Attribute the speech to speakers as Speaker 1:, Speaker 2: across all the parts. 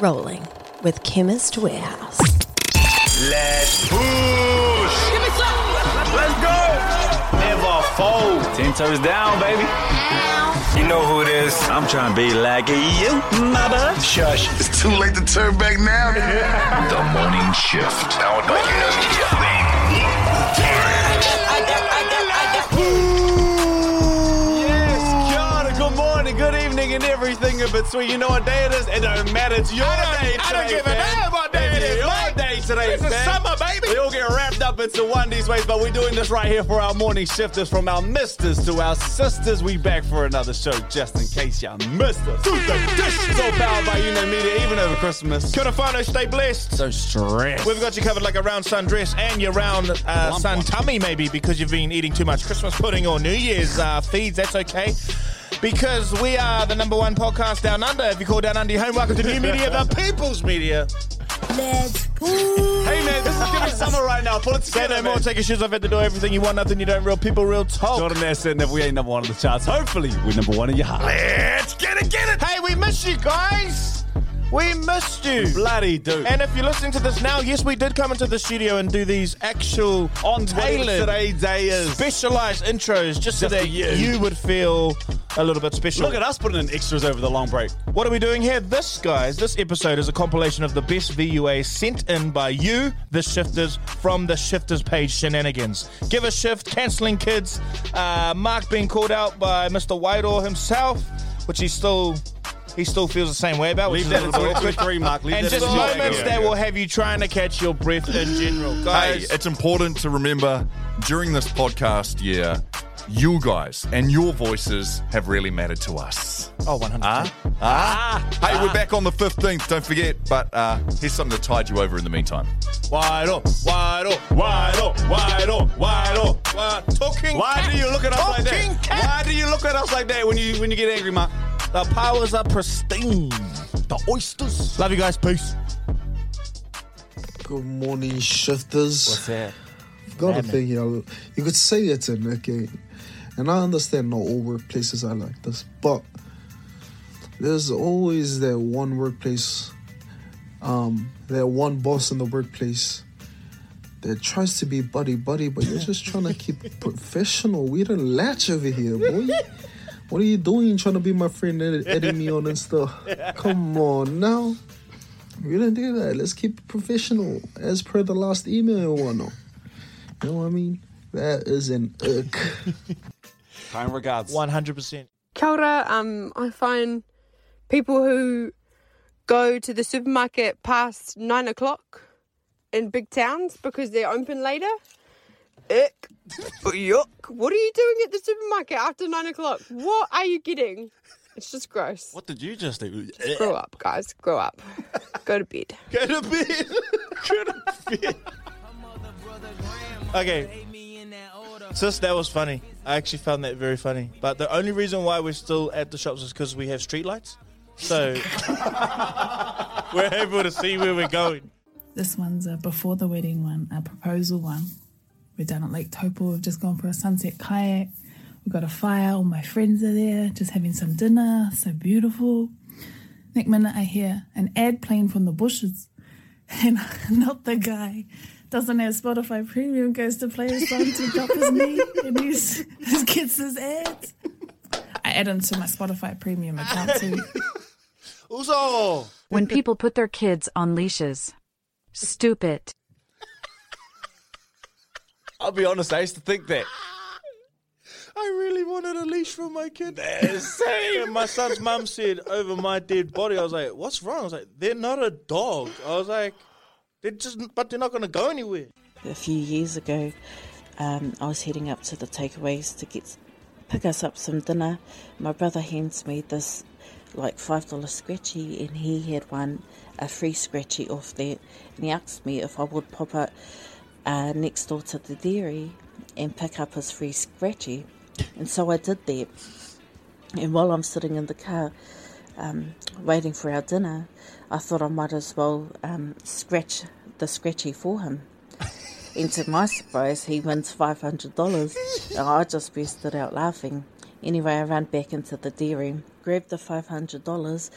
Speaker 1: rolling with Chemist Warehouse.
Speaker 2: Let's push. Give me some. Let's go. Never fold.
Speaker 3: Ten toes down, baby.
Speaker 2: You know who it is.
Speaker 3: I'm trying to be like you, my bud.
Speaker 2: Shush.
Speaker 4: It's too late to turn back now.
Speaker 5: The morning shift. Powered by
Speaker 3: Yes, everything in between. You know what day it is? It don't matter. It's your day. today.
Speaker 2: I don't give a damn what day it
Speaker 3: It's
Speaker 2: is,
Speaker 3: Your
Speaker 2: mate.
Speaker 3: day today,
Speaker 2: It's the
Speaker 3: man.
Speaker 2: summer, baby.
Speaker 3: We all get wrapped up into one these ways, but we're doing this right here for our morning shifters, from our misters to our sisters. We back for another show, just in case y'all missed us. It's all powered by Uno Media, even over Christmas.
Speaker 2: Kia ora whānau, stay blessed.
Speaker 3: So stress.
Speaker 2: We've got you covered like a round sun dress and your round uh, sun tummy, maybe because you've been eating too much Christmas pudding or New Year's uh, feeds. That's okay. Because we are the number one podcast down under. If you call down under your home, welcome to New Media, the People's Media.
Speaker 3: Let's Hey man, this is gonna be summer right now. Pull it
Speaker 2: Say
Speaker 3: together,
Speaker 2: no
Speaker 3: man.
Speaker 2: more, take your shoes off at the door. Everything you want, nothing you don't. Real people, real talk.
Speaker 3: Jordan there said that we ain't number one on the charts. Hopefully, we're number one in your heart.
Speaker 2: Let's get it, get it. Hey, we miss you guys. We missed you.
Speaker 3: Bloody do.
Speaker 2: And if you're listening to this now, yes, we did come into the studio and do these actual
Speaker 3: on
Speaker 2: tailored,
Speaker 3: today day is.
Speaker 2: specialized intros just, so
Speaker 3: Just
Speaker 2: that
Speaker 3: for you.
Speaker 2: you would feel a little bit special.
Speaker 3: Look at us putting in extras over the long break.
Speaker 2: What are we doing here? This, guys, this episode is a compilation of the best VUA sent in by you, the shifters, from the shifters page shenanigans. Give a shift, cancelling kids, uh, Marc being called out by Mr. Wairoa himself, which he still. He still feels the same way about, which
Speaker 3: Leave that
Speaker 2: little
Speaker 3: at
Speaker 2: bit awkward.
Speaker 3: 23, Marc. Leave
Speaker 2: and
Speaker 3: that
Speaker 2: just
Speaker 3: at 23.
Speaker 2: moments
Speaker 4: Yeah,
Speaker 2: that will have you trying to catch your breath in general,
Speaker 4: Hey, it's important to remember during this podcast year, you guys and your voices have really mattered to us.
Speaker 2: oh, 100.
Speaker 4: Ah, ah. Hey, we're back on the 15th, don't forget. But uh, here's something to tide you over in the meantime.
Speaker 2: Wide up, wide up, wide up, wide up, wide up, wide Talking
Speaker 3: Why
Speaker 2: cat.
Speaker 3: do you look at us like that?
Speaker 2: cat.
Speaker 3: Why do you look at us like that when you when you get angry, Marc?
Speaker 2: The powers are pristine.
Speaker 3: The oysters.
Speaker 2: Love you guys. Peace.
Speaker 6: Good morning, shifters.
Speaker 3: What's that?
Speaker 6: Got a thing here. You could say it's in okay, and I understand not all workplaces are like this, but there's always that one workplace, um, that one boss in the workplace that tries to be buddy buddy, but you're just trying to keep professional. We don't latch over here, boy. What are you doing trying to be my friend and edit me on and stuff? Come on now. We don't do that. Let's keep it professional, as per the last email one. You know what I mean? That is an ick.
Speaker 3: Kind regards.
Speaker 2: 100%.
Speaker 7: Kia ora, um, I find people who go to the supermarket past nine o'clock in big towns because they're open later. Ick. Yuck. What are you doing at the supermarket after nine o'clock? What are you getting? It's just gross.
Speaker 3: What did you just do?
Speaker 7: Grow up, guys. Grow up. Go to bed.
Speaker 2: Go to bed. Go to bed. Okay. Sis, that was funny. I actually found that very funny. But the only reason why we're still at the shops is because we have streetlights. So we're able to see where we're going.
Speaker 8: This one's a before the wedding one, a proposal one. We're down at Lake Taupo. We've just gone for a sunset kayak. We've got a fire. All my friends are there, just having some dinner. So beautiful. Next minute, I hear an ad playing from the bushes, and not the guy doesn't have Spotify Premium goes to play a song to drop his knee, and he's, he gets his ads. I add him to my Spotify Premium account too.
Speaker 2: Also,
Speaker 9: when people put their kids on leashes. Stupid.
Speaker 3: I'll be honest, I used to think that.
Speaker 2: I really wanted a leash for my kid. Same. My son's mum said over my dead body, I was like, what's wrong? I was like, they're not a dog. I was like, they're just, but they're not going to go anywhere.
Speaker 10: a few years ago, um, I was heading up to the takeaways to get pick us up some dinner. My brother hands me this like five dollar scratchy, and he had one a free scratchy off that, and he asked me if I would pop up uh, next door to the dairy and pick up his free scratchy, and so I did that. And while I'm sitting in the car um, waiting for our dinner, I thought I might as well um, scratch the scratchy for him. And to my surprise, he wins $500. and I just bursted out laughing. Anyway, I ran back into the dairy, grabbed the $500,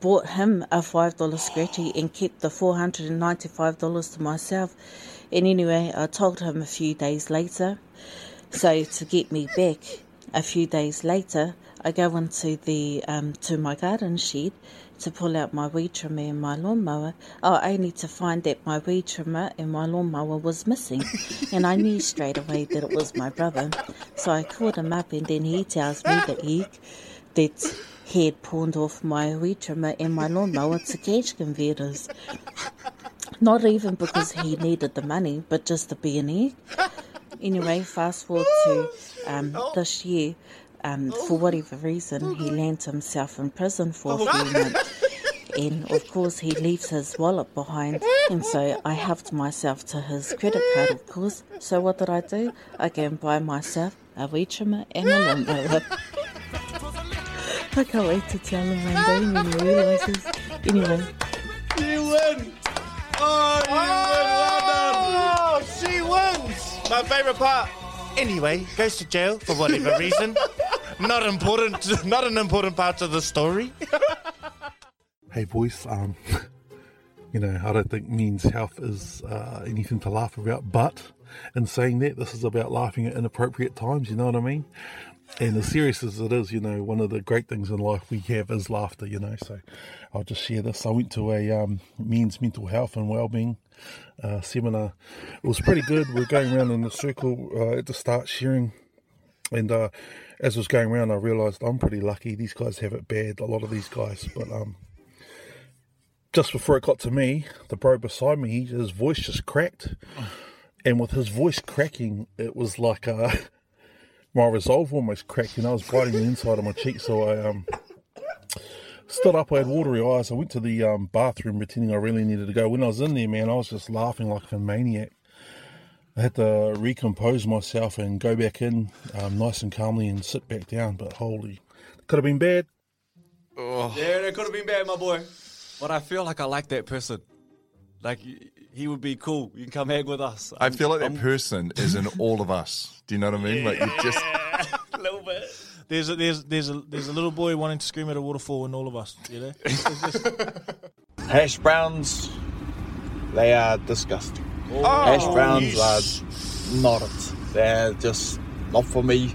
Speaker 10: bought him a $5 scratchy and kept the $495 to myself. And anyway, I told him a few days later. So to get me back, a few days later, I go into the um, to my garden shed to pull out my weed trimmer and my lawnmower. Oh, only to find that my weed trimmer and my lawnmower was missing, and I knew straight away that it was my brother. So I called him up, and then he tells me that he that he had pawned off my weed trimmer and my lawnmower to cash converters. Not even because he needed the money, but just to be. Anyway, fast forward to um, this year. Um, for whatever reason, he lands himself in prison for a few months. And of course, he leaves his wallet behind. And so I helped myself to his credit card, of course. So what did I do? I go and buy myself a weed trimmer and a lawnmower. I can't wait to tell him when he realizes. Anyway,
Speaker 3: You win! Oh, you win! Well done!
Speaker 2: Oh, she wins. My favorite part. Anyway, goes to jail for whatever reason. Not important. Not an important part of the story.
Speaker 11: Hey, boys. Um, you know, I don't think men's health is uh, anything to laugh about. But in saying that, this is about laughing at inappropriate times. You know what I mean? And as serious as it is, you know, one of the great things in life we have is laughter. You know, so I'll just share this. I went to a um, men's mental health and well-being uh, seminar. It was pretty good. We are going around in a circle uh, at the start, sharing and uh, as I was going around, I realised I'm pretty lucky. These guys have it bad, a lot of these guys. But um, just before it got to me, the bro beside me, his voice just cracked. And with his voice cracking, it was like uh, my resolve almost cracked. And I was biting the inside of my cheek. So I um, stood up. I had watery eyes. I went to the um, bathroom pretending I really needed to go. When I was in there, man, I was just laughing like a maniac. I had to recompose myself and go back in um, nice and calmly and sit back down. But holy, could have been bad. Oh.
Speaker 3: Yeah, that could have been bad, my boy. But I feel like I like that person. Like y- he would be cool. You can come hang with us.
Speaker 4: I feel like that
Speaker 3: I'm-
Speaker 4: person is in all of us. Do you know what I mean? Like you just
Speaker 2: a little bit. There's a, there's there's a there's a little boy wanting to scream at a waterfall in all of us. You know.
Speaker 12: Hash browns, they are disgusting.
Speaker 2: Oh,
Speaker 12: Hash browns
Speaker 2: yes.
Speaker 12: are not it. They're just not for me.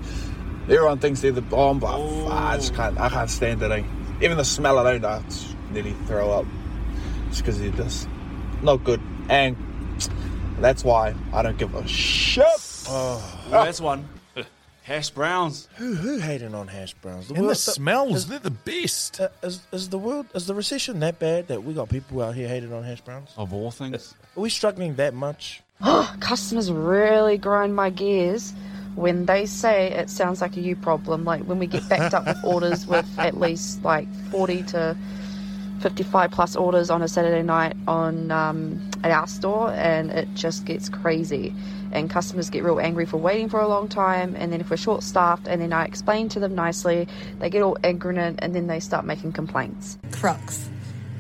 Speaker 12: Everyone thinks they're the bomb, but I just can't. I can't stand it. Eh? Even the smell alone, I just nearly throw up. Just because they're just not good, and that's why I don't give a shit.
Speaker 3: Oh, that's one. Hash browns.
Speaker 2: Who who hating on hash browns?
Speaker 4: And the
Speaker 2: world-
Speaker 4: smells,
Speaker 2: is-
Speaker 4: they're the best.
Speaker 2: Uh, is, is the world is the recession that bad that we got people out here hating on hash browns?
Speaker 3: Of all things,
Speaker 2: are we struggling that much?
Speaker 13: Customers really grind my gears when they say it sounds like a you problem. Like when we get backed up with orders with at least like 40 to 55 plus orders on a Saturday night on um, at our store, and it just gets crazy. And customers get real angry for waiting for a long time. And then if we're short staffed, and then I explain to them nicely, they get all ignorant, and then they start making complaints.
Speaker 14: Crocs.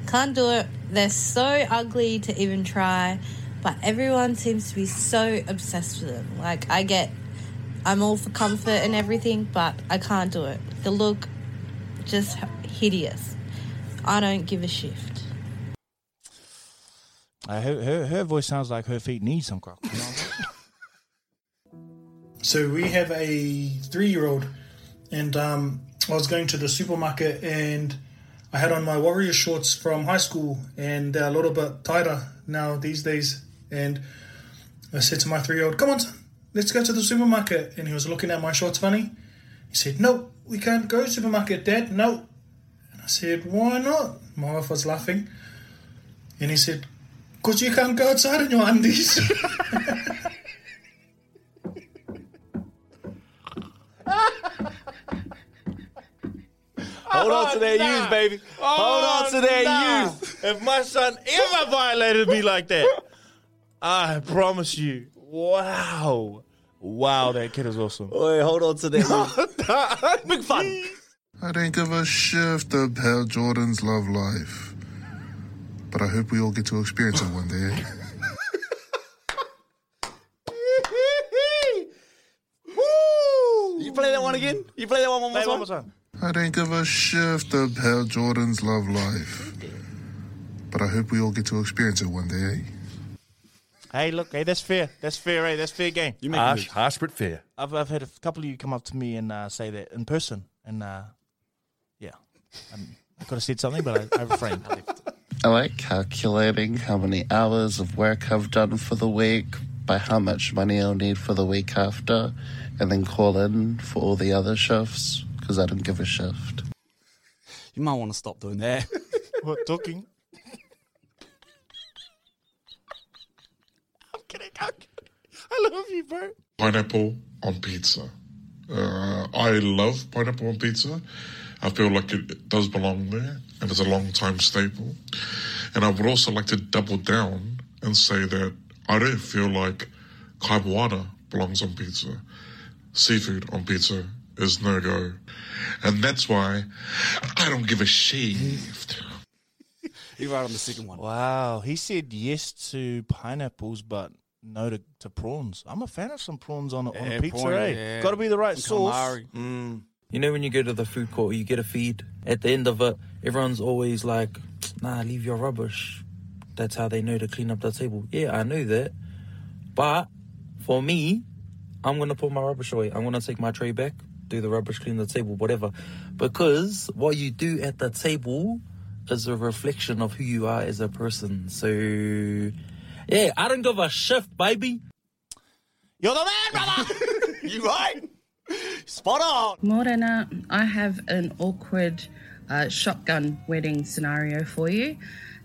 Speaker 14: Can't do it. They're so ugly to even try, but everyone seems to be so obsessed with them. Like, I get, I'm all for comfort and everything, but I can't do it. The look, just hideous. I don't give a shift.
Speaker 2: Uh, her, her her voice sounds like her feet need some crocs.
Speaker 15: So we have a three-year-old, and um, I was going to the supermarket, and I had on my warrior shorts from high school, and they're a little bit tighter now these days. And I said to my three-year-old, "Come on, son, let's go to the supermarket." And he was looking at my shorts funny. He said, "No, we can't go supermarket, Dad. No." And I said, "Why not?" My wife was laughing, and he said, "Cause you can't go outside in your undies."
Speaker 3: Hold on to oh, that
Speaker 2: nah.
Speaker 3: youth, baby. Hold on to oh, that
Speaker 2: nah.
Speaker 3: youth.
Speaker 2: If my son ever violated me like that, I promise you. Wow. Wow, that kid is awesome.
Speaker 3: Wait, hold on to that. Big fun.
Speaker 16: I don't give a shift of how Jordans love life. But I hope we all get to experience it one day. eh?
Speaker 3: You play that one again? You play that one one more
Speaker 2: Play
Speaker 3: time?
Speaker 2: one more time.
Speaker 16: I don't give a shift of how Jordans love life. But I hope we all get to experience it one day, eh?
Speaker 2: Hey, look, hey, that's fair. That's fair, hey, that's fair game.
Speaker 3: You make
Speaker 4: Harsh, harsh but fair.
Speaker 2: I've I've had a couple of you come up to me and uh, say that in person, and uh, yeah, um, I could have said something, but I, I refrained. I left.
Speaker 17: I like calculating how many hours of work I've done for the week by how much money I'll need for the week after, and then call in for all the other shifts because I don't give a shift.
Speaker 3: You might want to stop doing that.
Speaker 2: what talking? I love you, bro.
Speaker 16: Pineapple on pizza. Uh, I love pineapple on pizza. I feel like it does belong there and it's a long time staple. And I would also like to double down and say that I don't feel like carbonara belongs on pizza. Seafood on pizza is no go. And that's why I don't give a shift.
Speaker 3: You're right on the second one.
Speaker 2: Wow, he said yes to pineapples, but no to, to prawns. I'm a fan of some prawns on a, on
Speaker 3: Yeah,
Speaker 2: a pizza,
Speaker 3: prawn,
Speaker 2: eh?
Speaker 3: yeah.
Speaker 2: Got to be the right
Speaker 3: Some
Speaker 2: sauce.
Speaker 3: calamari.
Speaker 18: Mm. You know when you go to the food court, you get a feed. At the end of it, everyone's always like, "Nah, leave your rubbish." That's how they know to clean up the table. Yeah, I know that, but for me, I'm gonna put my rubbish away. I'm gonna take my tray back, do the rubbish, clean the table, whatever. Because what you do at the table is a reflection of who you are as a person. So, yeah, I don't give a shift, baby.
Speaker 2: You're the man, brother.
Speaker 3: you right? Spot on.
Speaker 19: Morena, I have an awkward uh, shotgun wedding scenario for you.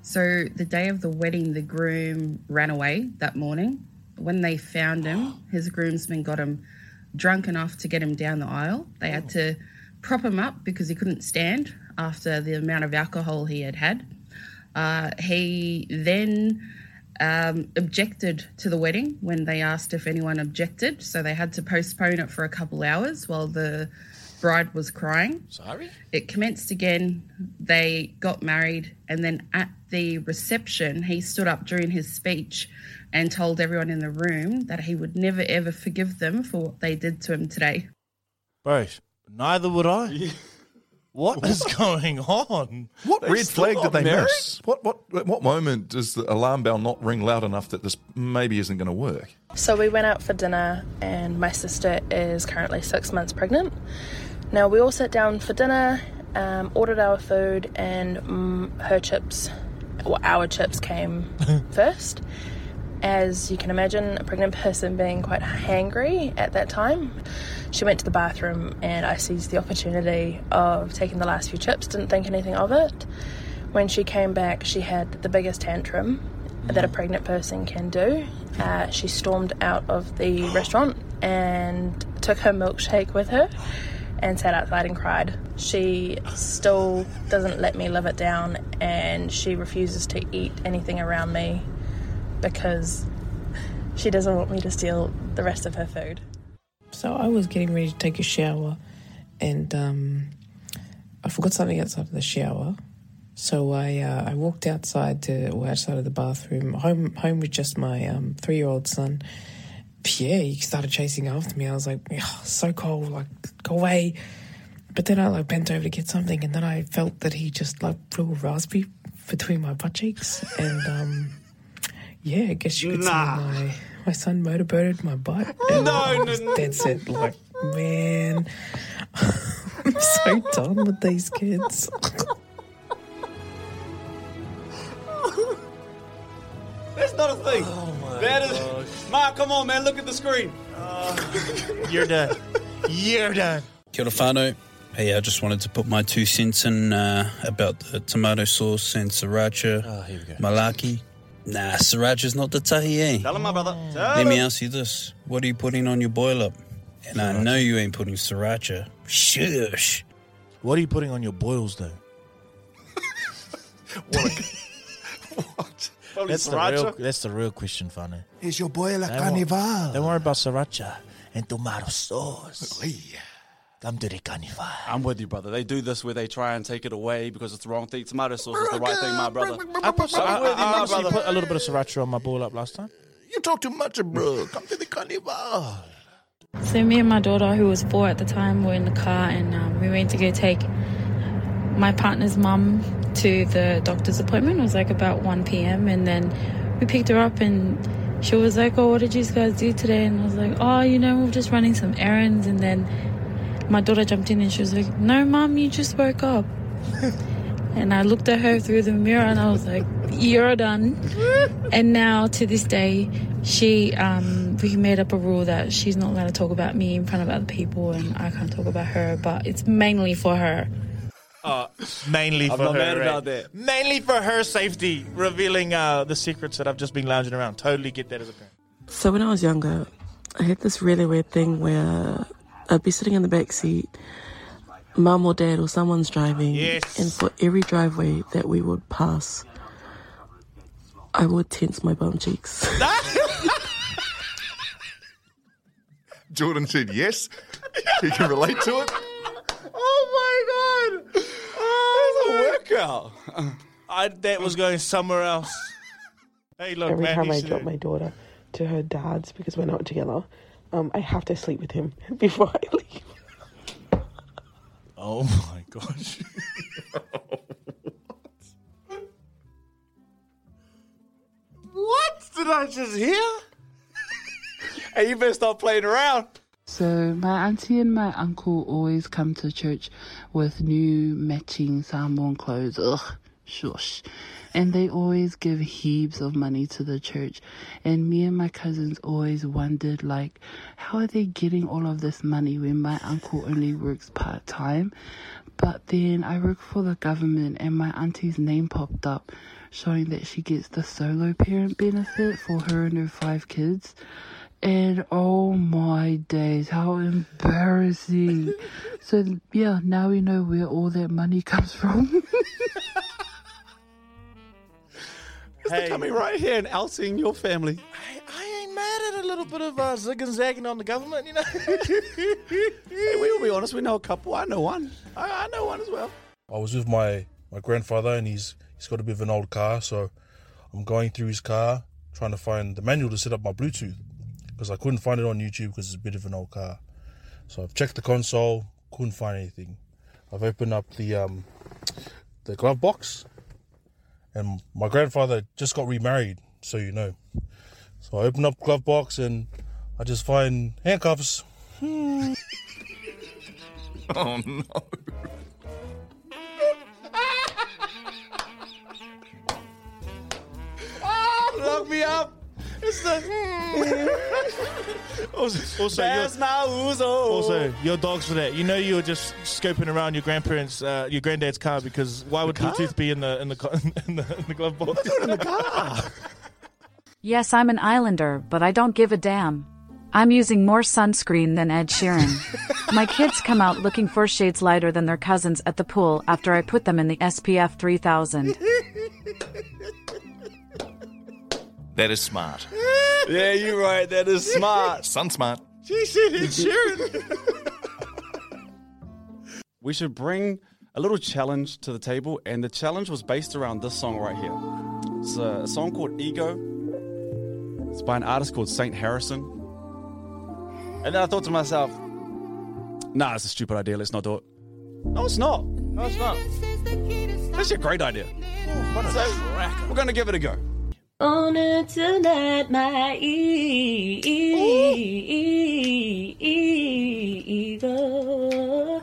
Speaker 19: So, the day of the wedding, the groom ran away that morning. When they found him, his groomsmen got him drunk enough to get him down the aisle. They had to prop him up because he couldn't stand after the amount of alcohol he had had. Uh, he then um, objected to the wedding when they asked if anyone objected. So they had to postpone it for a couple hours while the bride was crying.
Speaker 2: Sorry?
Speaker 19: It commenced again. They got married. And then at the reception, he stood up during his speech and told everyone in the room that he would never ever forgive them for what they did to him today.
Speaker 2: Bro, neither would I. What is going on?
Speaker 4: What
Speaker 2: They
Speaker 4: red flag did they
Speaker 2: married?
Speaker 4: miss? What what at what moment does the alarm bell not ring loud enough that this maybe isn't going to work?
Speaker 20: So we went out for dinner, and my sister is currently six months pregnant. Now we all sat down for dinner, um, ordered our food, and mm, her chips, well, our chips came first. As you can imagine, a pregnant person being quite hangry at that time, she went to the bathroom, and I seized the opportunity of taking the last few chips. Didn't think anything of it. When she came back, she had the biggest tantrum that a pregnant person can do. Uh, she stormed out of the restaurant and took her milkshake with her and sat outside and cried. She still doesn't let me live it down and she refuses to eat anything around me because she doesn't want me to steal the rest of her food.
Speaker 21: So I was getting ready to take a shower and um, I forgot something outside of the shower. So I uh, I walked outside to or outside of the bathroom, home home with just my um, three year old son. Yeah, he started chasing after me. I was like, "Ugh, so cold, like go away. But then I like bent over to get something, and then I felt that he just like threw a raspberry between my butt cheeks, and um, yeah, I guess you could
Speaker 3: Nah.
Speaker 21: say my my son motorboated my butt. And
Speaker 3: No,
Speaker 21: I
Speaker 3: no,
Speaker 21: was
Speaker 3: no.
Speaker 21: dead set. Like, man, I'm so done with these kids.
Speaker 3: That's not a thing.
Speaker 2: Oh my
Speaker 3: that is. Marc, come on, man. Look at the screen.
Speaker 2: You're done. You're done.
Speaker 22: Kia ora whānau. Hey, I just wanted to put my two cents in uh, about the tomato sauce and sriracha.
Speaker 2: Oh, here we go.
Speaker 22: Malaki. Nah, sriracha's not the tahi, eh?
Speaker 3: Tell him, my brother. Tell
Speaker 22: Let me ask you this. What are you putting on your boil up? And I know you ain't putting sriracha. Shush.
Speaker 2: What are you putting on your boils, though?
Speaker 3: Probably
Speaker 2: That's the,
Speaker 3: sriracha.
Speaker 2: real, that's the real question, Fane.
Speaker 23: Is your boy la
Speaker 2: Don't wor-
Speaker 23: carnival?
Speaker 2: Don't worry about sriracha and tomato sauce. Come to the carnival.
Speaker 3: I'm with you, brother. They do this where they try and take it away because it's the wrong thing. Tomato sauce is the right thing, my brother.
Speaker 2: I, put, I,
Speaker 3: I'm with you,
Speaker 2: I
Speaker 3: my brother.
Speaker 2: put a little bit of sriracha on my boil up last time.
Speaker 23: You talk too much, bro. Come to the carnival.
Speaker 24: So me and my daughter, who was four at the time, were in the car and um, we went to go take my partner's mum to the doctor's appointment. It was like about 1 p.m. and then we picked her up and she was like, "Oh, what did you guys do today?" And I was like, "Oh, you know, we we're just running some errands." And then my daughter jumped in and she was like, "No, mom, you just woke up." and I looked at her through the mirror and I was like, "You're done." and now to this day, she um, we made up a rule that she's not allowed to talk about me in front of other people, and I can't talk about her. But it's mainly for her.
Speaker 2: Uh, mainly
Speaker 3: I'm
Speaker 2: for
Speaker 3: not
Speaker 2: her.
Speaker 3: mad
Speaker 2: right?
Speaker 3: about that.
Speaker 2: Mainly for her safety, revealing uh, the secrets that I've just been lounging around. Totally get that as a parent.
Speaker 25: So when I was younger, I had this really weird thing where I'd be sitting in the back seat, mum or dad or someone's driving,
Speaker 2: Yes.
Speaker 25: and for every driveway that we would pass, I would tense my bum cheeks.
Speaker 4: Jordan said yes. He can relate to it.
Speaker 2: Oh my god! Oh,
Speaker 3: It's a workout.
Speaker 2: I, that was going somewhere else. Hey, look,
Speaker 23: Every
Speaker 2: man.
Speaker 23: time I drop my daughter to her dad's because we're not together, um, I have to sleep with him before I leave.
Speaker 2: Oh my gosh.
Speaker 3: What did I just hear? hey, you better stop playing around.
Speaker 26: So my auntie and my uncle always come to church with new matching Samoan clothes. Ugh, shush. And they always give heaps of money to the church. And me and my cousins always wondered, like, how are they getting all of this money when my uncle only works part time? But then I work for the government and my auntie's name popped up showing that she gets the solo parent benefit for her and her five kids. And oh my days, how embarrassing. so, yeah, now we know where all that money comes from.
Speaker 3: Hey. coming right here and outing your family.
Speaker 2: I ain't mad at a little bit of uh, zig and zagging on the government, you know.
Speaker 3: Hey, we will be honest, we know a couple. I know one. I, I know one as well.
Speaker 27: I was with my, my grandfather and he's he's got a bit of an old car, so I'm going through his car trying to find the manual to set up my Bluetooth because I couldn't find it on YouTube because it's a bit of an old car. So I've checked the console, couldn't find anything. I've opened up the um the glove box, and my grandfather just got remarried, so you know. So I open up glove box and I just find handcuffs.
Speaker 4: Oh no.
Speaker 2: Lock me up. It's the. also, also,
Speaker 3: That's
Speaker 2: your,
Speaker 3: my uso.
Speaker 2: also, your dogs for that. You know, you were just scoping around your grandparents, uh, your granddad's car because why would
Speaker 3: car?
Speaker 2: Bluetooth be in the in the co- in the, in the glove box?
Speaker 3: in the car.
Speaker 9: Yes, I'm an islander, but I don't give a damn. I'm using more sunscreen than Ed Sheeran. My kids come out looking for shades lighter than their cousins at the pool after I put them in the SPF 3000.
Speaker 4: That is smart.
Speaker 3: yeah, you're right. That is smart.
Speaker 4: Sun smart.
Speaker 2: She said Ed
Speaker 3: we should bring a little challenge to the table, and the challenge was based around this song right here. It's a, a song called Ego. It's by an artist called Saint Harrison. And then I thought to myself, nah, it's a stupid idea. Let's not do it. No, it's not.
Speaker 2: No, it's not.
Speaker 3: That's a great idea. so, we're going to give it a go.
Speaker 28: On it tonight, my e- e- ego.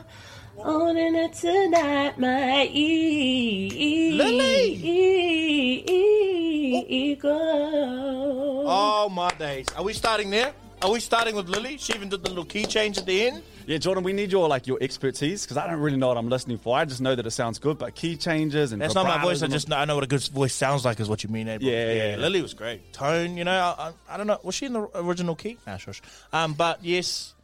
Speaker 28: On it tonight, my e- e- ego.
Speaker 2: Oh. oh my days! Are we starting there? Are we starting with Lily? She even did the little key change at the end.
Speaker 3: Yeah, Jordan, we need your like your expertise because I don't really know what I'm listening for. I just know that it sounds good, but key changes and
Speaker 2: That's not my voice. I just know, I know what a good voice sounds like. Is what you mean, April.
Speaker 3: Yeah, yeah, yeah.
Speaker 2: Lily was great. Tone, you know, I, I, I don't know. Was she in the original key? Nah, shush. Um, but yes,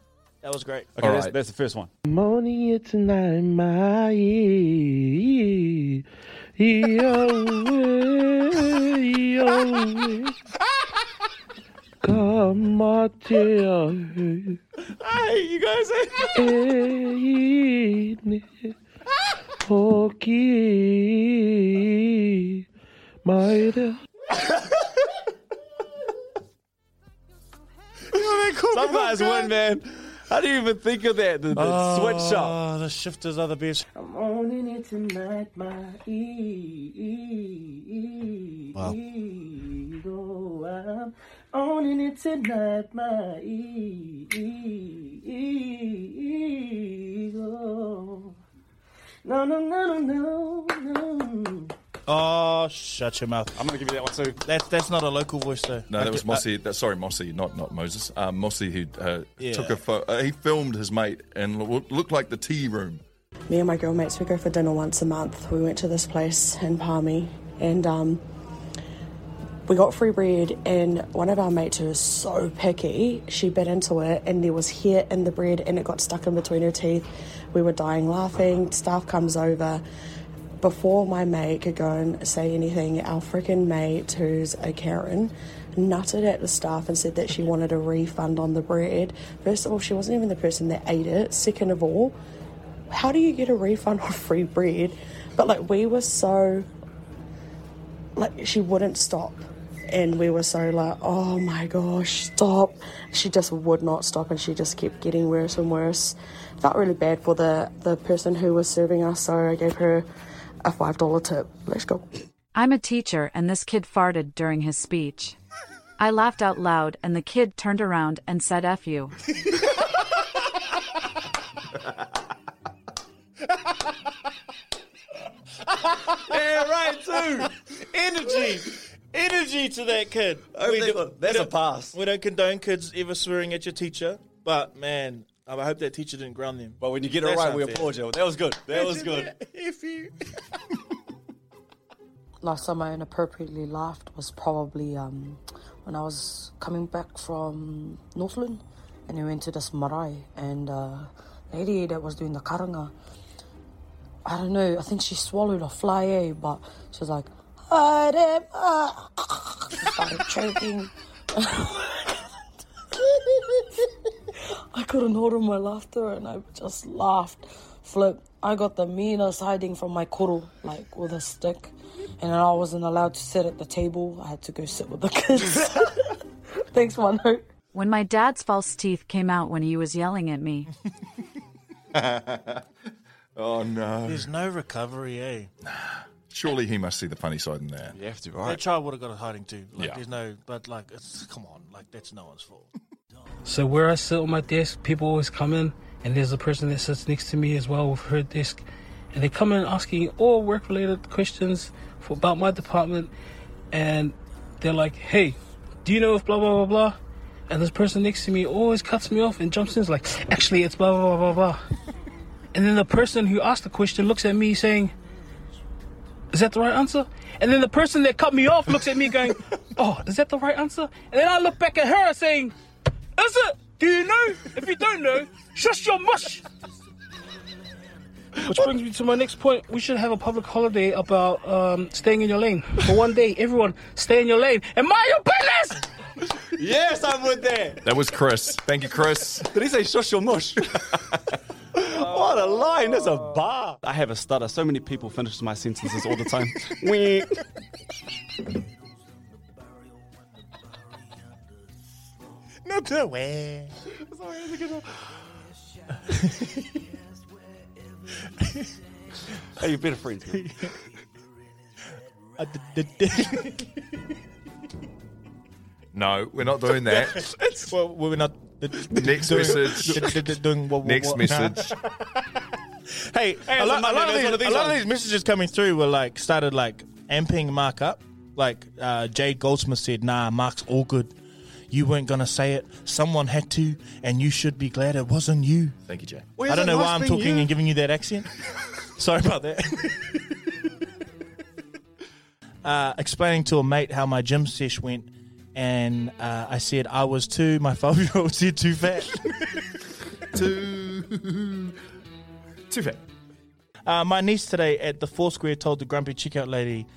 Speaker 2: that was great.
Speaker 3: Okay, that's, that's the first one.
Speaker 28: Morning it tonight, my e- Come on, dear.
Speaker 2: Hey, you guys.
Speaker 28: Okay, my dear.
Speaker 3: Some guys win, man. How do you even think of that? The, the ah, switch up.
Speaker 2: Oh, the shifters are the best.
Speaker 28: I'm owning it tonight, my ego.
Speaker 2: Wow.
Speaker 28: I'm owning it tonight, my ego. No, no, no, no, no, no.
Speaker 2: Oh, shut your mouth.
Speaker 3: I'm going to give you that one too.
Speaker 2: That's that's not a local voice though.
Speaker 4: No, that was Mossy. that, sorry, Mossy, not not Moses. Um, Mossy, who uh,
Speaker 2: Yeah.
Speaker 4: took a pho- uh, he filmed his mate and lo- looked like the tea room.
Speaker 25: Me and my girl mates, we go for dinner once a month. We went to this place in Palmy and um, we got free bread. And one of our mates who was so picky, she bit into it and there was hair in the bread and it got stuck in between her teeth. We were dying laughing. Staff comes over. Before my mate could go and say anything, our freaking mate, who's a Karen, nutted at the staff and said that she wanted a refund on the bread. First of all, she wasn't even the person that ate it. Second of all, how do you get a refund on free bread? But like we were so like she wouldn't stop. And we were so like, oh my gosh, stop. She just would not stop and she just kept getting worse and worse. Felt really bad for the, the person who was serving us, so I gave her a five dollar tip. Let's go.
Speaker 9: I'm a teacher, and this kid farted during his speech. I laughed out loud, and the kid turned around and said, F you.
Speaker 2: yeah, right too. Energy, energy to that kid.
Speaker 3: Hope they- that's a pass.
Speaker 2: We don't condone kids ever swearing at your teacher, but man, I hope that teacher didn't ground them.
Speaker 3: But when you get it
Speaker 2: That's
Speaker 3: right, we
Speaker 2: unfair.
Speaker 3: applaud you. That was good. That was good.
Speaker 2: If you.
Speaker 29: Last time I inappropriately laughed was probably um, when I was coming back from Northland and we went to this marae and uh, lady that was doing the karanga, I don't know, I think she swallowed a fly, eh, but she was like, "Haere mai." She started choking. I couldn't hold on my laughter and I just laughed. Flip. I got the meanest hiding from my kuru, like with a stick. And I wasn't allowed to sit at the table. I had to go sit with the kids. Thanks, Mano.
Speaker 9: When my dad's false teeth came out when he was yelling at me.
Speaker 4: oh no!
Speaker 2: There's no recovery, eh?
Speaker 4: Surely he must see the funny side in that.
Speaker 3: You have to, right?
Speaker 2: That child would have got a hiding too. Like,
Speaker 4: Yeah.
Speaker 2: there's no, but like, it's come on, like that's no one's fault.
Speaker 30: So where I sit on my desk, people always come in, and there's a person that sits next to me as well with her desk, and they come in asking all work-related questions for, about my department, and they're like, "Hey, do you know if blah blah blah blah?" And this person next to me always cuts me off and jumps in, is like, "Actually, it's blah blah blah blah blah." And then the person who asked the question looks at me saying, "Is that the right answer?" And then the person that cut me off looks at me going, "Oh, is that the right answer?" And then I look back at her saying, is it? Do you know? If you don't know, shush your mush. Which brings me to my next point. We should have a public holiday about um, staying in your lane. For one day, everyone stay in your lane and mind your business.
Speaker 3: Yes, I'm with that.
Speaker 4: That was Chris. Thank you, Chris.
Speaker 3: Did he say shush your mush? what a line. That's a bar. I have a stutter. So many people finish my sentences all the time. Wee.
Speaker 2: Not the way.
Speaker 3: hey, you better friends.
Speaker 4: No, we're not doing that.
Speaker 2: well, we're not.
Speaker 4: Next
Speaker 2: doing-
Speaker 4: message.
Speaker 2: doing what- what-
Speaker 4: Next
Speaker 2: what-
Speaker 4: message.
Speaker 2: Hey,
Speaker 3: Hey,
Speaker 2: a, lot,
Speaker 3: a
Speaker 2: lot of these,
Speaker 3: of these
Speaker 2: a lot of these messages coming through were like started like amping Marc up. Like uh, Jay Goldsmith said, "Nah, Marc's all good. You weren't gonna say it. Someone had to, and you should be glad it wasn't you."
Speaker 4: Thank you, Jay.
Speaker 3: Well,
Speaker 2: I don't
Speaker 3: is it
Speaker 2: know why I'm talking
Speaker 3: you?
Speaker 2: and giving you that accent. Sorry about that. uh, explaining to a mate how my gym sesh went, and uh, I said I was too. My five year old said too fat.
Speaker 4: too, too fat.
Speaker 2: Uh, my niece today at the Four Square told the grumpy checkout lady,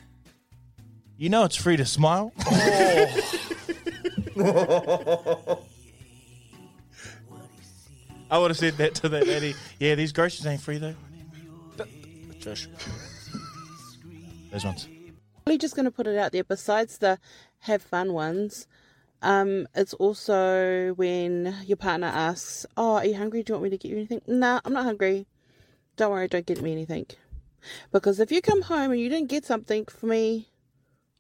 Speaker 2: "You know it's free to smile." I would have said that to that lady. Yeah, these groceries ain't free though. Shush. Those ones.
Speaker 31: Probably just going to put it out there. Besides the have fun ones, Um, it's also when your partner asks, "Oh, are you hungry? Do you want me to get you anything?" Nah, I'm not hungry. Don't worry, don't get me anything. Because if you come home and you didn't get something for me,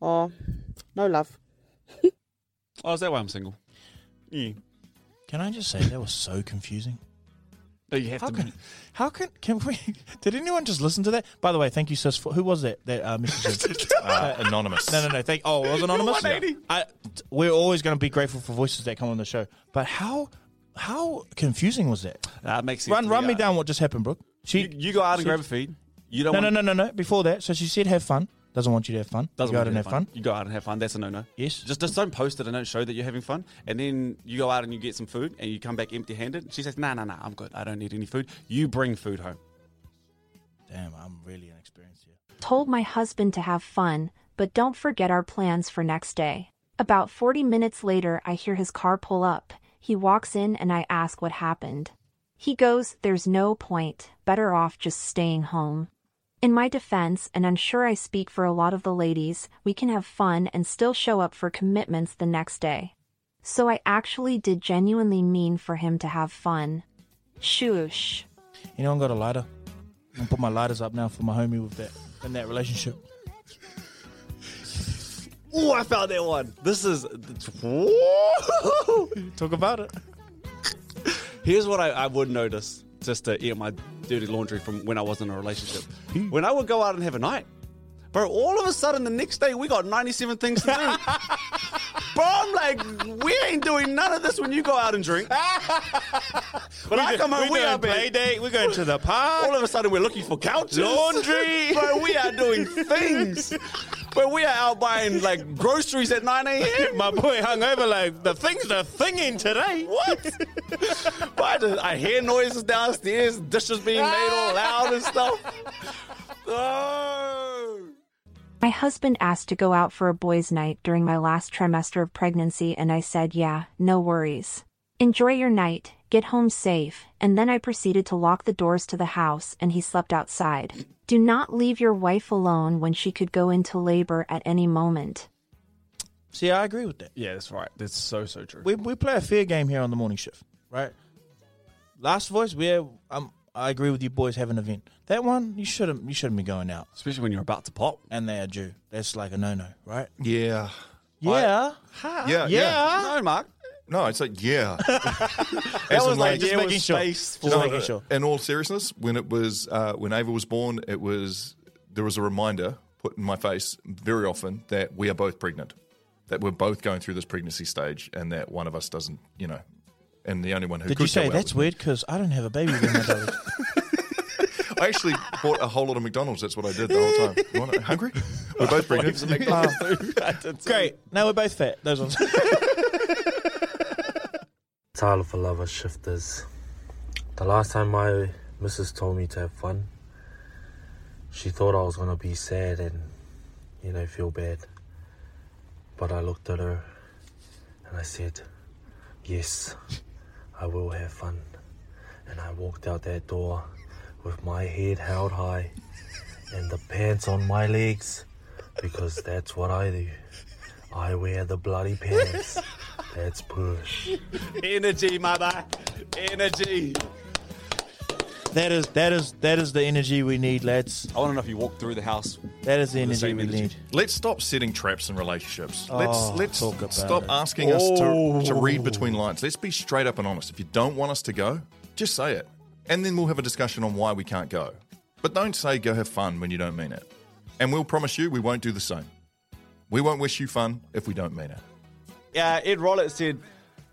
Speaker 31: oh, no love.
Speaker 3: Oh, is that why I'm single? Yeah.
Speaker 2: Can I just say that was so confusing?
Speaker 3: You have
Speaker 2: how
Speaker 3: to
Speaker 2: can,
Speaker 3: be-
Speaker 2: How can can we? Did anyone just listen to that? By the way, thank you, sis. For, who was that? That uh, Mr.
Speaker 4: Uh, anonymous.
Speaker 2: No, no, no. Thank. Oh, it was anonymous.
Speaker 3: 180.
Speaker 2: I, we're always going to be grateful for voices that come on the show. But how how confusing was that?
Speaker 3: That makes sense
Speaker 2: Run run
Speaker 3: me, uh,
Speaker 2: down. What just happened, Brooke? She
Speaker 3: You, you go out and grab a feed. You don't
Speaker 2: No, no, no, no, no. Before that, so she said have fun. Doesn't want you to have fun.
Speaker 3: Doesn't
Speaker 2: you go
Speaker 3: want
Speaker 2: out
Speaker 3: you
Speaker 2: and
Speaker 3: to
Speaker 2: have fun.
Speaker 3: You go out and have fun. That's a no-no.
Speaker 2: Yes.
Speaker 3: Just just don't post it and don't show that you're having fun. And then you go out and you get some food and you come back empty-handed. She says, "Nah, nah, nah. I'm good. I don't need any food." You bring food home.
Speaker 2: Damn, I'm really inexperienced here.
Speaker 32: Told my husband to have fun, but don't forget our plans for next day. About 40 minutes later, I hear his car pull up. He walks in and I ask what happened. He goes, There's no point. Better off just staying home. In my defense, and I'm sure I speak for a lot of the ladies, we can have fun and still show up for commitments the next day. So I actually did genuinely mean for him to have fun. Shoosh.
Speaker 2: You know, I got a lighter. I'm gonna put my lighters up now for my homie with that in that relationship.
Speaker 3: Oh, I found that one. This is
Speaker 2: talk about it.
Speaker 3: Here's what I, I would notice just to air my dirty laundry from when I was in a relationship. when I would go out and have a night, bro, all of a sudden the next day we got 97 things to do. bro, I'm like, we ain't doing none of this when you go out and drink. But I come home, we,
Speaker 2: doing
Speaker 3: are
Speaker 2: play date. We're going to the park.
Speaker 3: All of a sudden, we're looking for couches,
Speaker 2: Laundry.
Speaker 3: bro. We are doing things. But we are out buying like groceries at 9 a.m.
Speaker 2: My boy hung over like the things are thinging today.
Speaker 3: What? but I, just, I hear noises downstairs, dishes being made all loud and stuff. Oh.
Speaker 32: My husband asked to go out for a boys' night during my last trimester of pregnancy, and I said, yeah, no worries. Enjoy your night, get home safe, and then I proceeded to lock the doors to the house and he slept outside. Do not leave your wife alone when she could go into labor at any moment.
Speaker 2: See, I agree with that.
Speaker 3: Yeah, that's right. That's so so true.
Speaker 2: We we play a fair game here on the morning shift, right? Last voice, we um, I agree with you boys have an event. That one you shouldn't you shouldn't be going out,
Speaker 3: especially when you're about to pop
Speaker 2: and they are due. That's like a no no, right?
Speaker 4: Yeah.
Speaker 2: Yeah,
Speaker 4: Yeah,
Speaker 2: yeah.
Speaker 3: No, Marc.
Speaker 4: No, it's like yeah.
Speaker 3: That was
Speaker 4: in,
Speaker 3: like,
Speaker 2: just
Speaker 3: yeah,
Speaker 2: making sure.
Speaker 3: space
Speaker 2: Just
Speaker 3: for-
Speaker 2: making sure.
Speaker 4: In all seriousness, when it was uh, when Ava was born, it was there was a reminder put in my face very often that we are both pregnant, that we're both going through this pregnancy stage, and that one of us doesn't, you know, and the only one who
Speaker 2: Did
Speaker 4: could
Speaker 2: you say that's weird? Because I don't have a baby when my belly.
Speaker 4: I actually bought a whole lot of McDonald's. That's what I did the whole time. You want hungry? We're both pregnant.
Speaker 2: Great. Now we're both fat. Those ones.
Speaker 33: Tyler for Lover Shifters. The last time my missus told me to have fun, she thought I was gonna be sad and, you know, feel bad. But I looked at her and I said, Yes, I will have fun. And I walked out that door with my head held high and the pants on my legs because that's what I do. I wear the bloody pants. That's push.
Speaker 3: Energy, mother. Energy.
Speaker 2: that is that is that is the energy we need, lads.
Speaker 3: I want to know if you walk through the house.
Speaker 2: That is the energy
Speaker 3: same
Speaker 2: we need.
Speaker 4: Let's stop setting traps in relationships.
Speaker 2: Oh,
Speaker 4: let's let's
Speaker 2: talk about
Speaker 4: stop
Speaker 2: it.
Speaker 4: asking us to, to oh. read
Speaker 3: Oh.
Speaker 4: between lines. Let's be straight up and honest. If you don't want us to go, just say it. And then we'll have a discussion on why we can't go. But don't say go have fun when you don't mean it. And we'll promise you we won't do the same. We won't wish you fun if we don't mean it.
Speaker 3: Yeah, Ed Rollett said,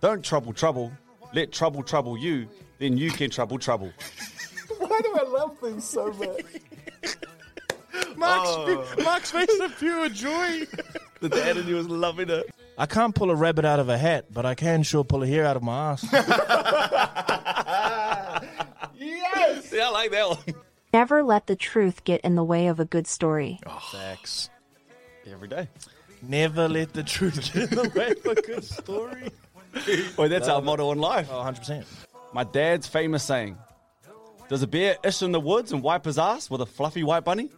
Speaker 3: "Don't trouble trouble. Let trouble trouble you. Then you can trouble trouble."
Speaker 4: Why do I love things so much?
Speaker 2: Marc's,
Speaker 3: Oh.
Speaker 2: Marc's face of pure joy.
Speaker 3: The dad in you was loving it.
Speaker 2: I can't pull a rabbit out of a hat, but I can sure pull a hair out of my ass.
Speaker 3: Yes, yeah, I like that one.
Speaker 32: Never let the truth get in the way of a good story.
Speaker 2: Oh, facts.
Speaker 3: Every day.
Speaker 2: Never let the truth get in the way of a good story.
Speaker 3: Well, that's our motto in life.
Speaker 2: Oh, 100%.
Speaker 3: My dad's famous saying: "Does a bear ish in the woods and wipe his ass with a fluffy white bunny?"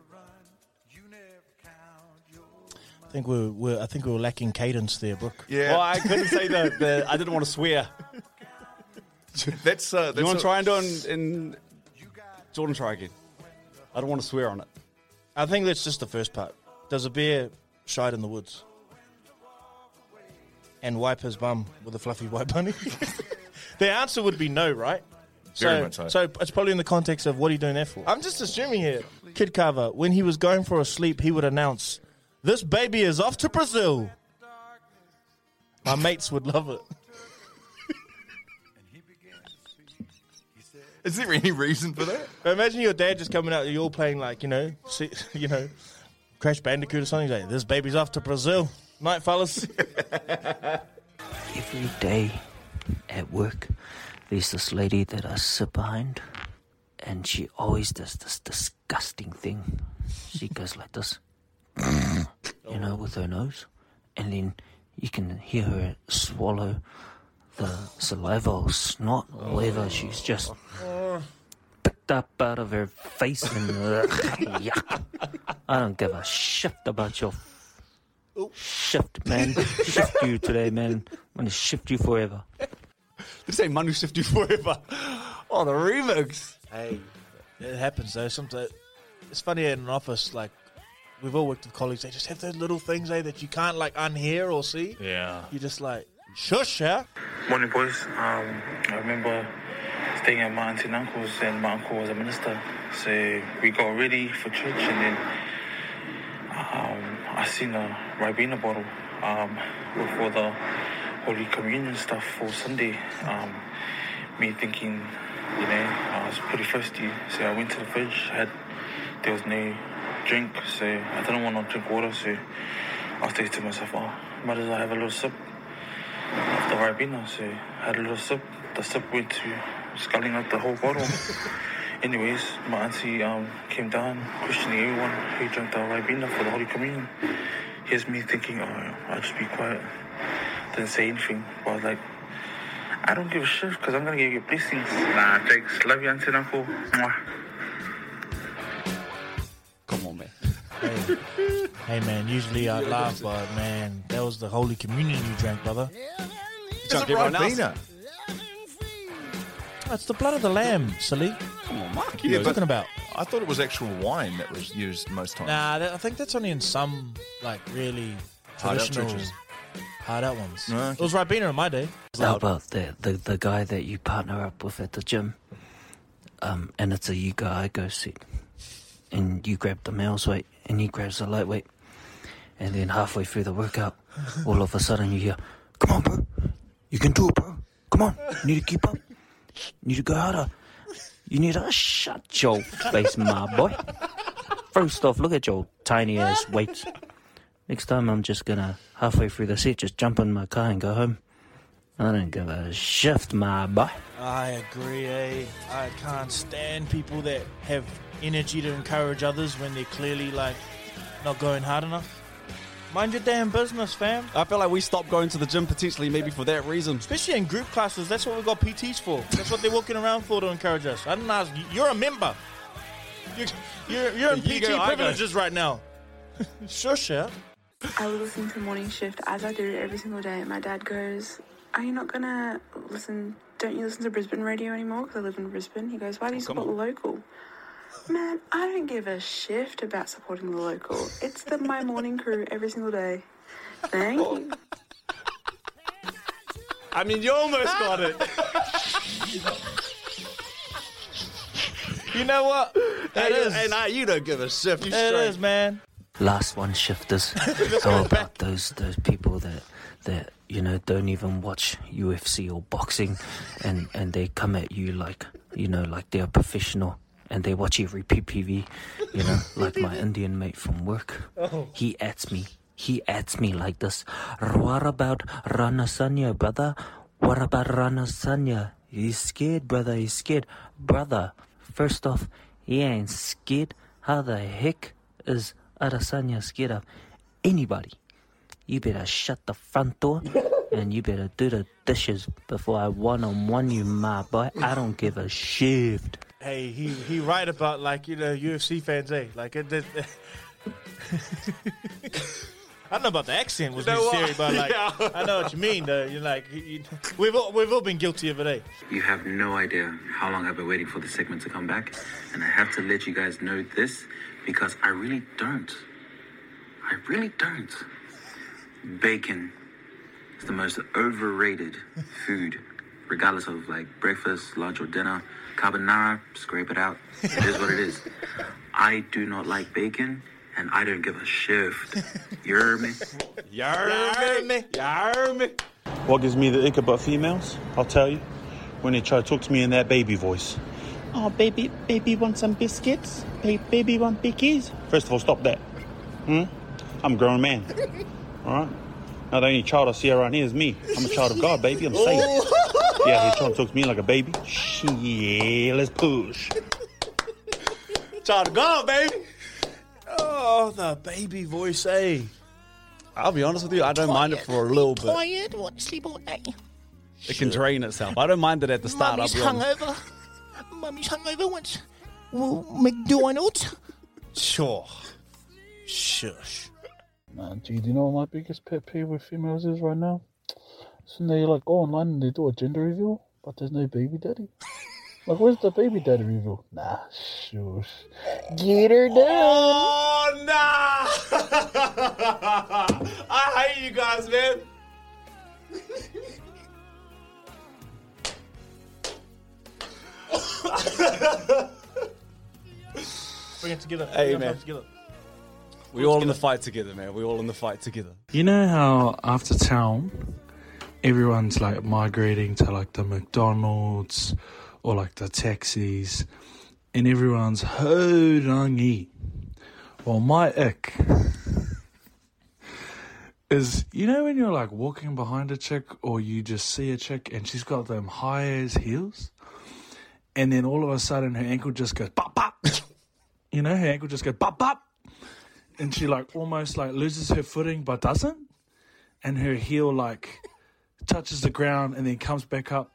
Speaker 2: I think we're, we're I think we were lacking cadence there, Brooke.
Speaker 3: Well, I couldn't say the, the I didn't want to swear.
Speaker 4: that's uh,
Speaker 3: you want to try and do it in, in Jordan? Try again. I don't want to swear on it.
Speaker 2: I think that's just the first part. Does a bear shite in the woods and wipe his bum with a fluffy white bunny? the answer would be no, right?
Speaker 4: Very much so.
Speaker 2: So it's probably in the context of what are you doing that for? I'm just assuming here. Kid Carver, when he was going for a sleep, he would announce, "This baby is off to Brazil." My mates would love it.
Speaker 4: Is there any reason for that?
Speaker 2: Imagine your dad just coming out, you're all playing like you know, you know, Crash Bandicoot or something. He's like, "This baby's off to Brazil." Night, fellas.
Speaker 34: Every day at work, there's this lady that I sit behind, and she always does this disgusting thing. She goes like this, you know, with her nose, and then you can hear her swallow the saliva or snot or whatever she's just oh. Picked up out of her face and uh, yuck. I don't give a shift about your shift, man. shift you today, man. I'm gonna shift you forever.
Speaker 3: Did you say Manu shift you forever? Oh, the remix.
Speaker 2: Hey, it happens though. Sometimes it's funny in an office. Like we've all worked with colleagues. They just have those little things, eh, that you can't like unhear or see.
Speaker 4: Yeah.
Speaker 2: You just like shush, yeah.
Speaker 35: Morning, boys. Um, I remember staying at my auntie and uncle's, and my uncle was a minister. So we got ready for church, and then um, I seen a Ribena bottle um, all the Holy Communion stuff for Sunday. Um, me thinking, you know, I was pretty thirsty, so I went to the fridge. Had there was no drink, so I didn't want to drink water. So I thinking to myself, oh, might as well have a little sip of the Ribena. So I had a little sip. The sip went to sculling out the whole bottle. Anyways, my auntie um, came down questioning everyone who drank the Ribena for the Holy Communion. Here's me thinking, oh, I'll just be quiet. Didn't say anything, but I was like, I don't give a shit because I'm gonna give you blessings. Nah, thanks. Love you, auntie and uncle. Mwah.
Speaker 3: Come on, man.
Speaker 2: Hey, hey, man. Usually I'd laugh, but man, that was the Holy Communion you drank, brother.
Speaker 3: Drunk everyone else.
Speaker 2: That's the blood of the lamb, silly.
Speaker 3: Come on, Marc.
Speaker 2: You know, talking about?
Speaker 4: I thought it was actual wine that was used most times.
Speaker 2: Nah, that, I think that's only in some like really
Speaker 4: Hard out
Speaker 2: traditional
Speaker 4: churches.
Speaker 2: hard out ones.
Speaker 34: No, okay.
Speaker 2: It was Ribena in my day.
Speaker 34: How about the, the the guy that you partner up with at the gym? Um, and it's a you go I go seat, and you grab the male's weight, and he grabs the lightweight, and then halfway through the workout, all of a sudden you hear, "Come on, bro, you can do it, bro. Come on, you need to keep up. You need to go harder. You need to shut your face, my boy. First off, look at your tiny ass weights. Next time, I'm just gonna halfway through the set, just jump in my car and go home. I don't give a shift, my boy.
Speaker 2: I agree, eh? I can't stand people that have energy to encourage others when they're clearly like not going hard enough. Mind your damn business, fam.
Speaker 3: I feel like we stopped going to the gym potentially maybe for that reason.
Speaker 2: Especially in group classes, that's what we've got PTs for. That's what they're walking around for to encourage us. I didn't ask. You're a member. You're, you're, you're in
Speaker 3: You
Speaker 2: PT
Speaker 3: go,
Speaker 2: privileges right now. Shush, yeah.
Speaker 36: I listen to morning shift as I do every single day. My dad goes, "Are you not gonna listen? Don't you listen to Brisbane radio anymore? Because I live in Brisbane." He goes, "Why do you oh,
Speaker 3: come
Speaker 36: support the local?" Man, I don't give a shift about supporting the local. It's the my morning crew every single day. Thank you.
Speaker 3: I mean, you almost got it.
Speaker 2: You know what? That
Speaker 3: Hey,
Speaker 2: is.
Speaker 3: nah, you don't give a shift. You
Speaker 2: It
Speaker 3: straight.
Speaker 2: is, man.
Speaker 34: Last one, shifters. How about those those people that that you know don't even watch UFC or boxing, and and they come at you like you know like they're professional, and they watch every PPV, you know, like my Indian mate from work.
Speaker 37: Oh.
Speaker 34: He ats me. He ats me like this. What about Rana Sanya, brother? What about Rana Sanya? He's scared, brother. He's scared, brother. First off, he ain't scared. How the heck is Adesanya scared of anybody? You better shut the front door and you better do the dishes before I one on one you, my boy. I don't give a shift.
Speaker 2: Hey, he he right about like you know UFC fans, eh? Like it. it I don't know about the accent was
Speaker 3: You know what?
Speaker 2: but like
Speaker 3: Yeah.
Speaker 2: I know what you mean. Though you're like you, you- we've all, we've all been guilty of it. Eh?
Speaker 10: You have no idea how long I've been waiting for this segment to come back, and I have to let you guys know this because I really don't. I really don't. Bacon is the most overrated food, regardless of like breakfast, lunch, or dinner. Carbonara, scrape it out. It is what it is. I do not like bacon, and I don't give a shift. You hear me?
Speaker 3: You heard me? You heard me?
Speaker 38: What gives me the ick about females? I'll tell you. When they try to talk to me in that baby voice. Oh, baby, baby want some biscuits? Ba- baby want bickies? First of all, stop that. Hmm? I'm a grown man. All right? Now, the only child I see around here is me. I'm a child of God, baby. I'm safe. Yeah, he's trying to talk to me like a baby. Yeah, let's push.
Speaker 3: Child of God, baby.
Speaker 2: Oh, the baby voice, eh?
Speaker 3: I'll be honest with you, I don't mind it for a little bit.
Speaker 39: Tired, want to sleep all day.
Speaker 3: It can drain itself. I don't mind it at the start.
Speaker 39: Mummy's
Speaker 3: I'll be honest.
Speaker 39: hungover. Mummy's hungover once. Well, McDonald's.
Speaker 2: Sure. Shush.
Speaker 11: Man, gee, do you know what my biggest pet peeve with females is right now? It's when they like go online and they do a gender reveal, but there's no baby daddy. like, where's the baby daddy reveal? Nah, shush. Get her down.
Speaker 3: Oh, nah! I hate you guys, man.
Speaker 2: Bring it together.
Speaker 3: Hey,
Speaker 2: Bring it
Speaker 3: man.
Speaker 2: together.
Speaker 3: We all in the fight together, man. We all in the fight together.
Speaker 11: You know how after town, everyone's like migrating to like the McDonald's or like the taxis, and everyone's horangi. Well, my ick is you know when you're like walking behind a chick or you just see a chick and she's got them high as heels, and then all of a sudden her ankle just goes pop pop. You know, her ankle just goes pop pop and she like almost like loses her footing but doesn't and her heel like touches the ground and then comes back up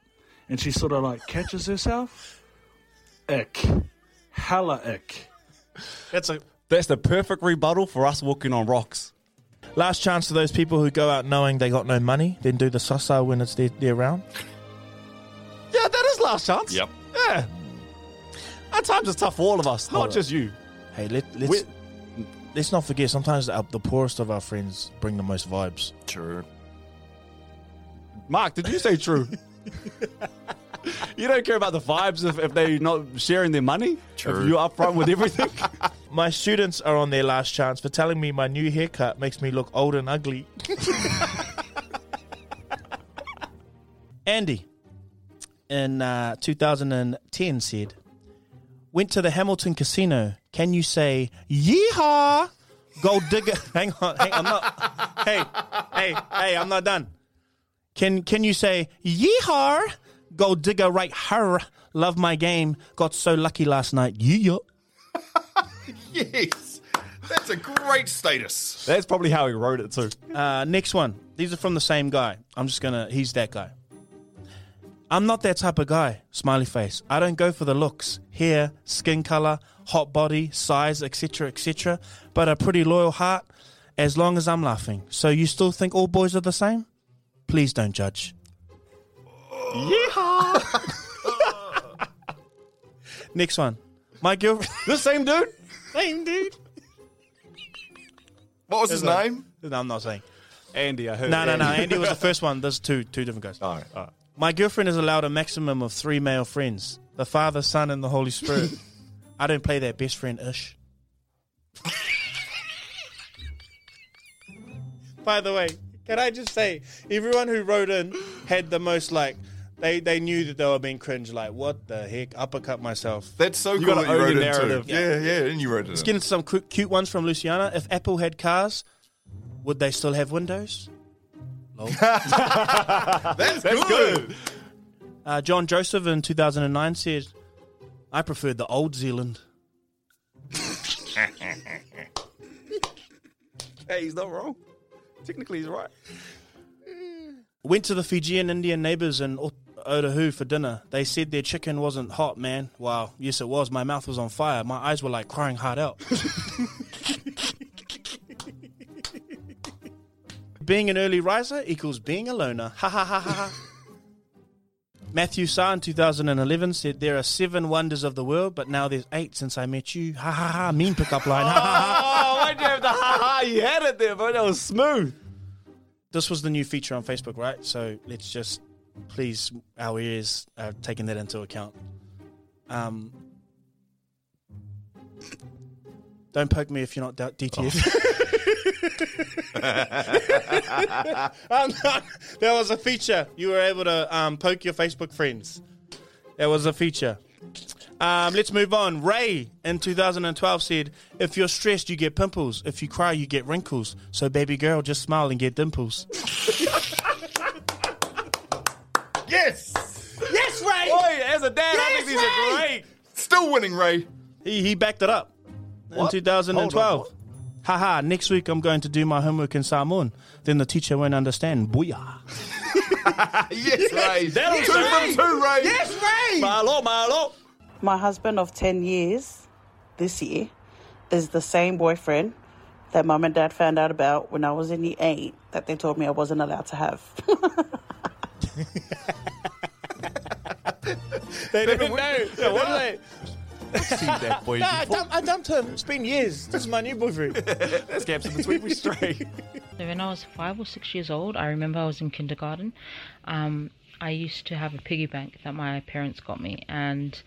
Speaker 11: and she sort of like catches herself ick hella ick
Speaker 2: That's a
Speaker 3: That's the perfect rebuttal for us walking on rocks.
Speaker 2: last chance to those people who go out knowing they got no money, then do the sasa when it's their, their round.
Speaker 3: Yeah, that is last chance.
Speaker 4: Yep.
Speaker 3: Yeah. At times it's tough for all of us,
Speaker 2: Hold
Speaker 3: not
Speaker 2: on.
Speaker 3: just you.
Speaker 2: Hey, let, let's let's not forget. Sometimes the, the poorest of our friends bring the most vibes.
Speaker 4: True.
Speaker 3: Marc, did you say true? you don't care about the vibes if, if they're not sharing their money?
Speaker 2: True.
Speaker 3: If you're upfront with everything?
Speaker 2: My students are on their last chance for telling me my new haircut makes me look old and ugly. Andy, in uh, 2010, said, went to the Hamilton Casino. Can you say, yeehaw, gold digger? hang on, hang, I'm not. Hey, hey, hey, I'm not done. Can can you say, yeehaw, gold digger right her? Love my game. Got so lucky last night. Yeah.
Speaker 4: Yes. That's a great status.
Speaker 3: That's probably how he wrote it too.
Speaker 2: Uh, next one. These are from the same guy. I'm just gonna. He's that guy. I'm not that type of guy. Smiley face. I don't go for the looks, hair, skin color, hot body, size, etc., etc. But a pretty loyal heart. As long as I'm laughing. So you still think all boys are the same? Please don't judge.
Speaker 3: Yeehaw!
Speaker 2: Next one. My girlfriend.
Speaker 3: the same dude?
Speaker 2: Same dude.
Speaker 4: What was his name?
Speaker 2: No, I'm not saying.
Speaker 3: Andy, I heard.
Speaker 2: No, no, no. Andy was the first one. There's two, two different guys.
Speaker 4: All right.
Speaker 2: My girlfriend is allowed a maximum of three male friends: the Father, Son, and the Holy Spirit. I don't play that best friend ish. By the way, can I just say, everyone who wrote in had the most like. They, they knew that they were being cringe. Like, what the heck? Uppercut myself.
Speaker 4: That's so
Speaker 3: You
Speaker 4: cool
Speaker 3: gotta
Speaker 4: that you wrote
Speaker 3: your
Speaker 4: it
Speaker 3: narrative.
Speaker 4: too. Yeah, yeah, and you wrote it.
Speaker 2: Let's
Speaker 4: in.
Speaker 2: get into some cu- cute ones from Luciana. If Apple had cars, would they still have windows? Lol.
Speaker 4: That's, good.
Speaker 2: Uh, John Joseph in 2009 said, I preferred the old Zealand.
Speaker 3: Hey, he's not wrong. Technically, he's right.
Speaker 2: Went to the Fijian Indian neighbors in O- Otahu for dinner. They said their chicken wasn't hot, man. Wow, yes it was. My mouth was on fire. My eyes were like crying hard out. Being an early riser equals being a loner. Ha ha ha ha ha. Matthew Sa in 2011 said, There are seven wonders of the world, but now there's eight since I met you. Ha ha ha. Mean pickup line. Ha ha ha.
Speaker 3: Oh, why'd you have the ha ha? You had it there, bro. That was smooth.
Speaker 2: This was the new feature on Facebook, right? So let's just, please, our ears are taking that into account. Um, don't poke me if you're not D- DTF. Um, there was a feature. You were able to um, poke your Facebook friends. There was a feature. Um, let's move on. Ray in 2012 said, If you're stressed, you get pimples. If you cry, you get wrinkles. So, baby girl, just smile and get dimples.
Speaker 3: Yes.
Speaker 2: Yes, Ray.
Speaker 3: Boy, as a dad, I think these are great.
Speaker 4: Still winning, Ray.
Speaker 2: He, he backed it up
Speaker 3: What?
Speaker 2: in 2012. Haha, next week I'm going to do my homework in Samoan. Then the teacher won't understand. Booyah.
Speaker 4: yes, Ray.
Speaker 3: That'll
Speaker 4: two
Speaker 3: do.
Speaker 4: from two, Ray.
Speaker 2: Yes, Ray.
Speaker 3: Malo, malo.
Speaker 40: My husband of 10 years this year is the same boyfriend that mum and dad found out about when I was in the eight that they told me I wasn't allowed to have.
Speaker 2: They didn't know.
Speaker 3: Yeah, what are they?
Speaker 4: Seen that boy
Speaker 2: Nah, I, dumped, I dumped him. It's been years. This is my new boyfriend.
Speaker 3: That's gaps in between. We straight.
Speaker 41: So when I was five or six years old, I remember I was in kindergarten. Um, I used to have a piggy bank that my parents got me, and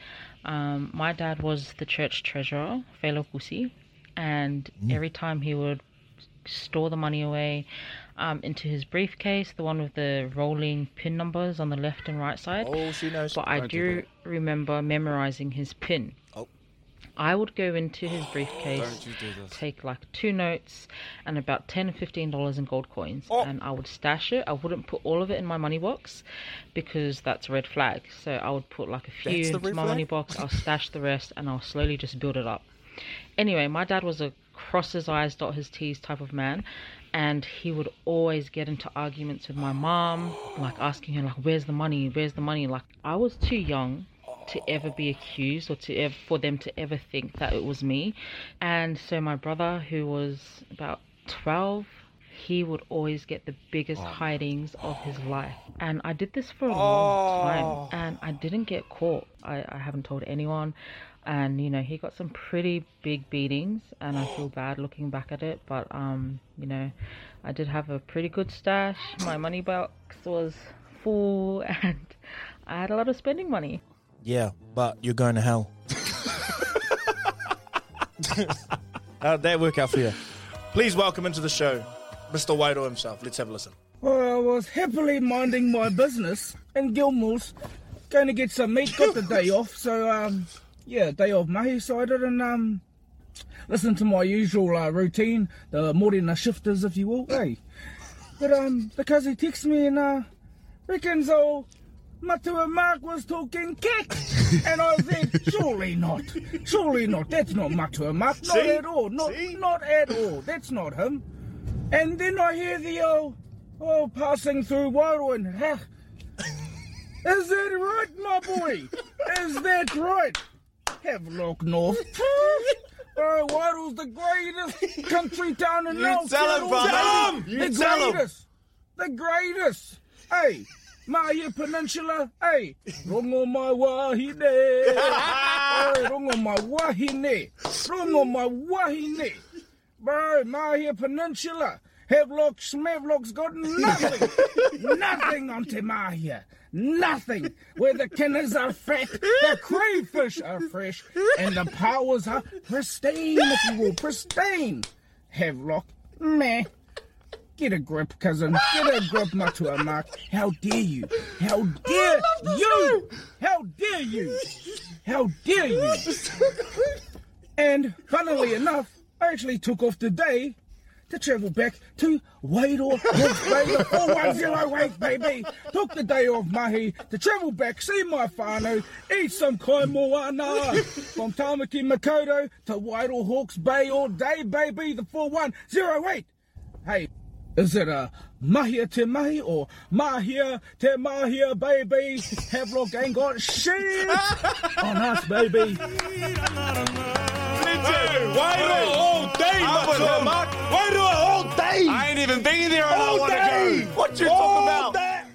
Speaker 41: um, my dad was the church treasurer, Felo Kusi, and every time he would store the money away um, into his briefcase, the one with the rolling pin numbers on the left and right side.
Speaker 2: Oh, she knows.
Speaker 41: But I
Speaker 2: do
Speaker 41: remember memorizing his pin.
Speaker 2: Oh.
Speaker 41: I would go into his briefcase,
Speaker 3: Don't you do this.
Speaker 41: take like two notes and about ten or fifteen dollars in gold coins,
Speaker 2: Oh.
Speaker 41: and I would stash it. I wouldn't put all of it in my money box because that's a red flag. So I would put like a few into my
Speaker 3: flag?
Speaker 41: money box. I'll stash the rest, and I'll slowly just build it up. Anyway, my dad was a cross his I's, dot his T's type of man. And he would always get into arguments with my mom, like asking her, like, where's the money? Where's the money? Like, I was too young to ever be accused or to ever, for them to ever think that it was me. And so my brother, who was about 12, he would always get the biggest oh. hidings of his life. And I did this for a long oh. time and I didn't get caught. I, I haven't told anyone. And you know, he got some pretty big beatings and I feel bad looking back at it, but um, you know, I did have a pretty good stash. My money box was full and I had a lot of spending money.
Speaker 2: Yeah, but you're going to hell. How'd that work out for you? Please welcome into the show, Mr. Wairoa himself. Let's have a listen.
Speaker 42: Well, I was happily minding my business in Gilmours, going to get some meat, got the day off, so, um, yeah, day off mahi, so I didn't, um, listen to my usual uh, routine, the morena shifters, if you will, hey. But, um, because he texted me and, uh, reckons, oh, Matua Marc was talking kick. and I said, surely not. Surely not. That's not Matua Marc. Not
Speaker 2: See?
Speaker 42: at all. Not, not at all. That's not him. And then I hear the oh, oh passing through. Ha. Is that right, my boy? Is that right? Havelock North. Oh, Wairoa's the greatest country town in
Speaker 3: You
Speaker 42: North
Speaker 3: tell him, him. You
Speaker 42: the
Speaker 3: tell him.
Speaker 42: greatest. The greatest. Hey, Mahia Peninsula. Hey, rongo mai wahine. hey, rongo mai wahine. Rongo mai wahine. Bro, Mahia Peninsula. Havelock, Smevlock's got nothing. nothing on Te Mahia. Nothing. Where the kinners are fat, the crayfish are fresh, and the powers are pristine, if you will. Pristine. Havelock, meh. Get a grip, cousin. Get a grip, Matua Marc. How dare you? How dare you? How dare you? How dare you? And funnily enough, I actually took off today to travel back to Wairoa Hawke's Bay, the 4108, baby. Took the day off mahi to travel back, see my whānau, eat some kai moana. From Tamaki Makaurau to Wairoa Hawke's Bay all day, baby, the 4108. Hey, is it a mahia te mahi or mahia te mahia, baby? Havelock ain't got shit on us, baby.
Speaker 3: Why do all day, I put Matua him- Why do all day?
Speaker 42: I ain't even
Speaker 3: even been there and I
Speaker 11: All day.
Speaker 3: go. What you
Speaker 11: All
Speaker 3: talking about?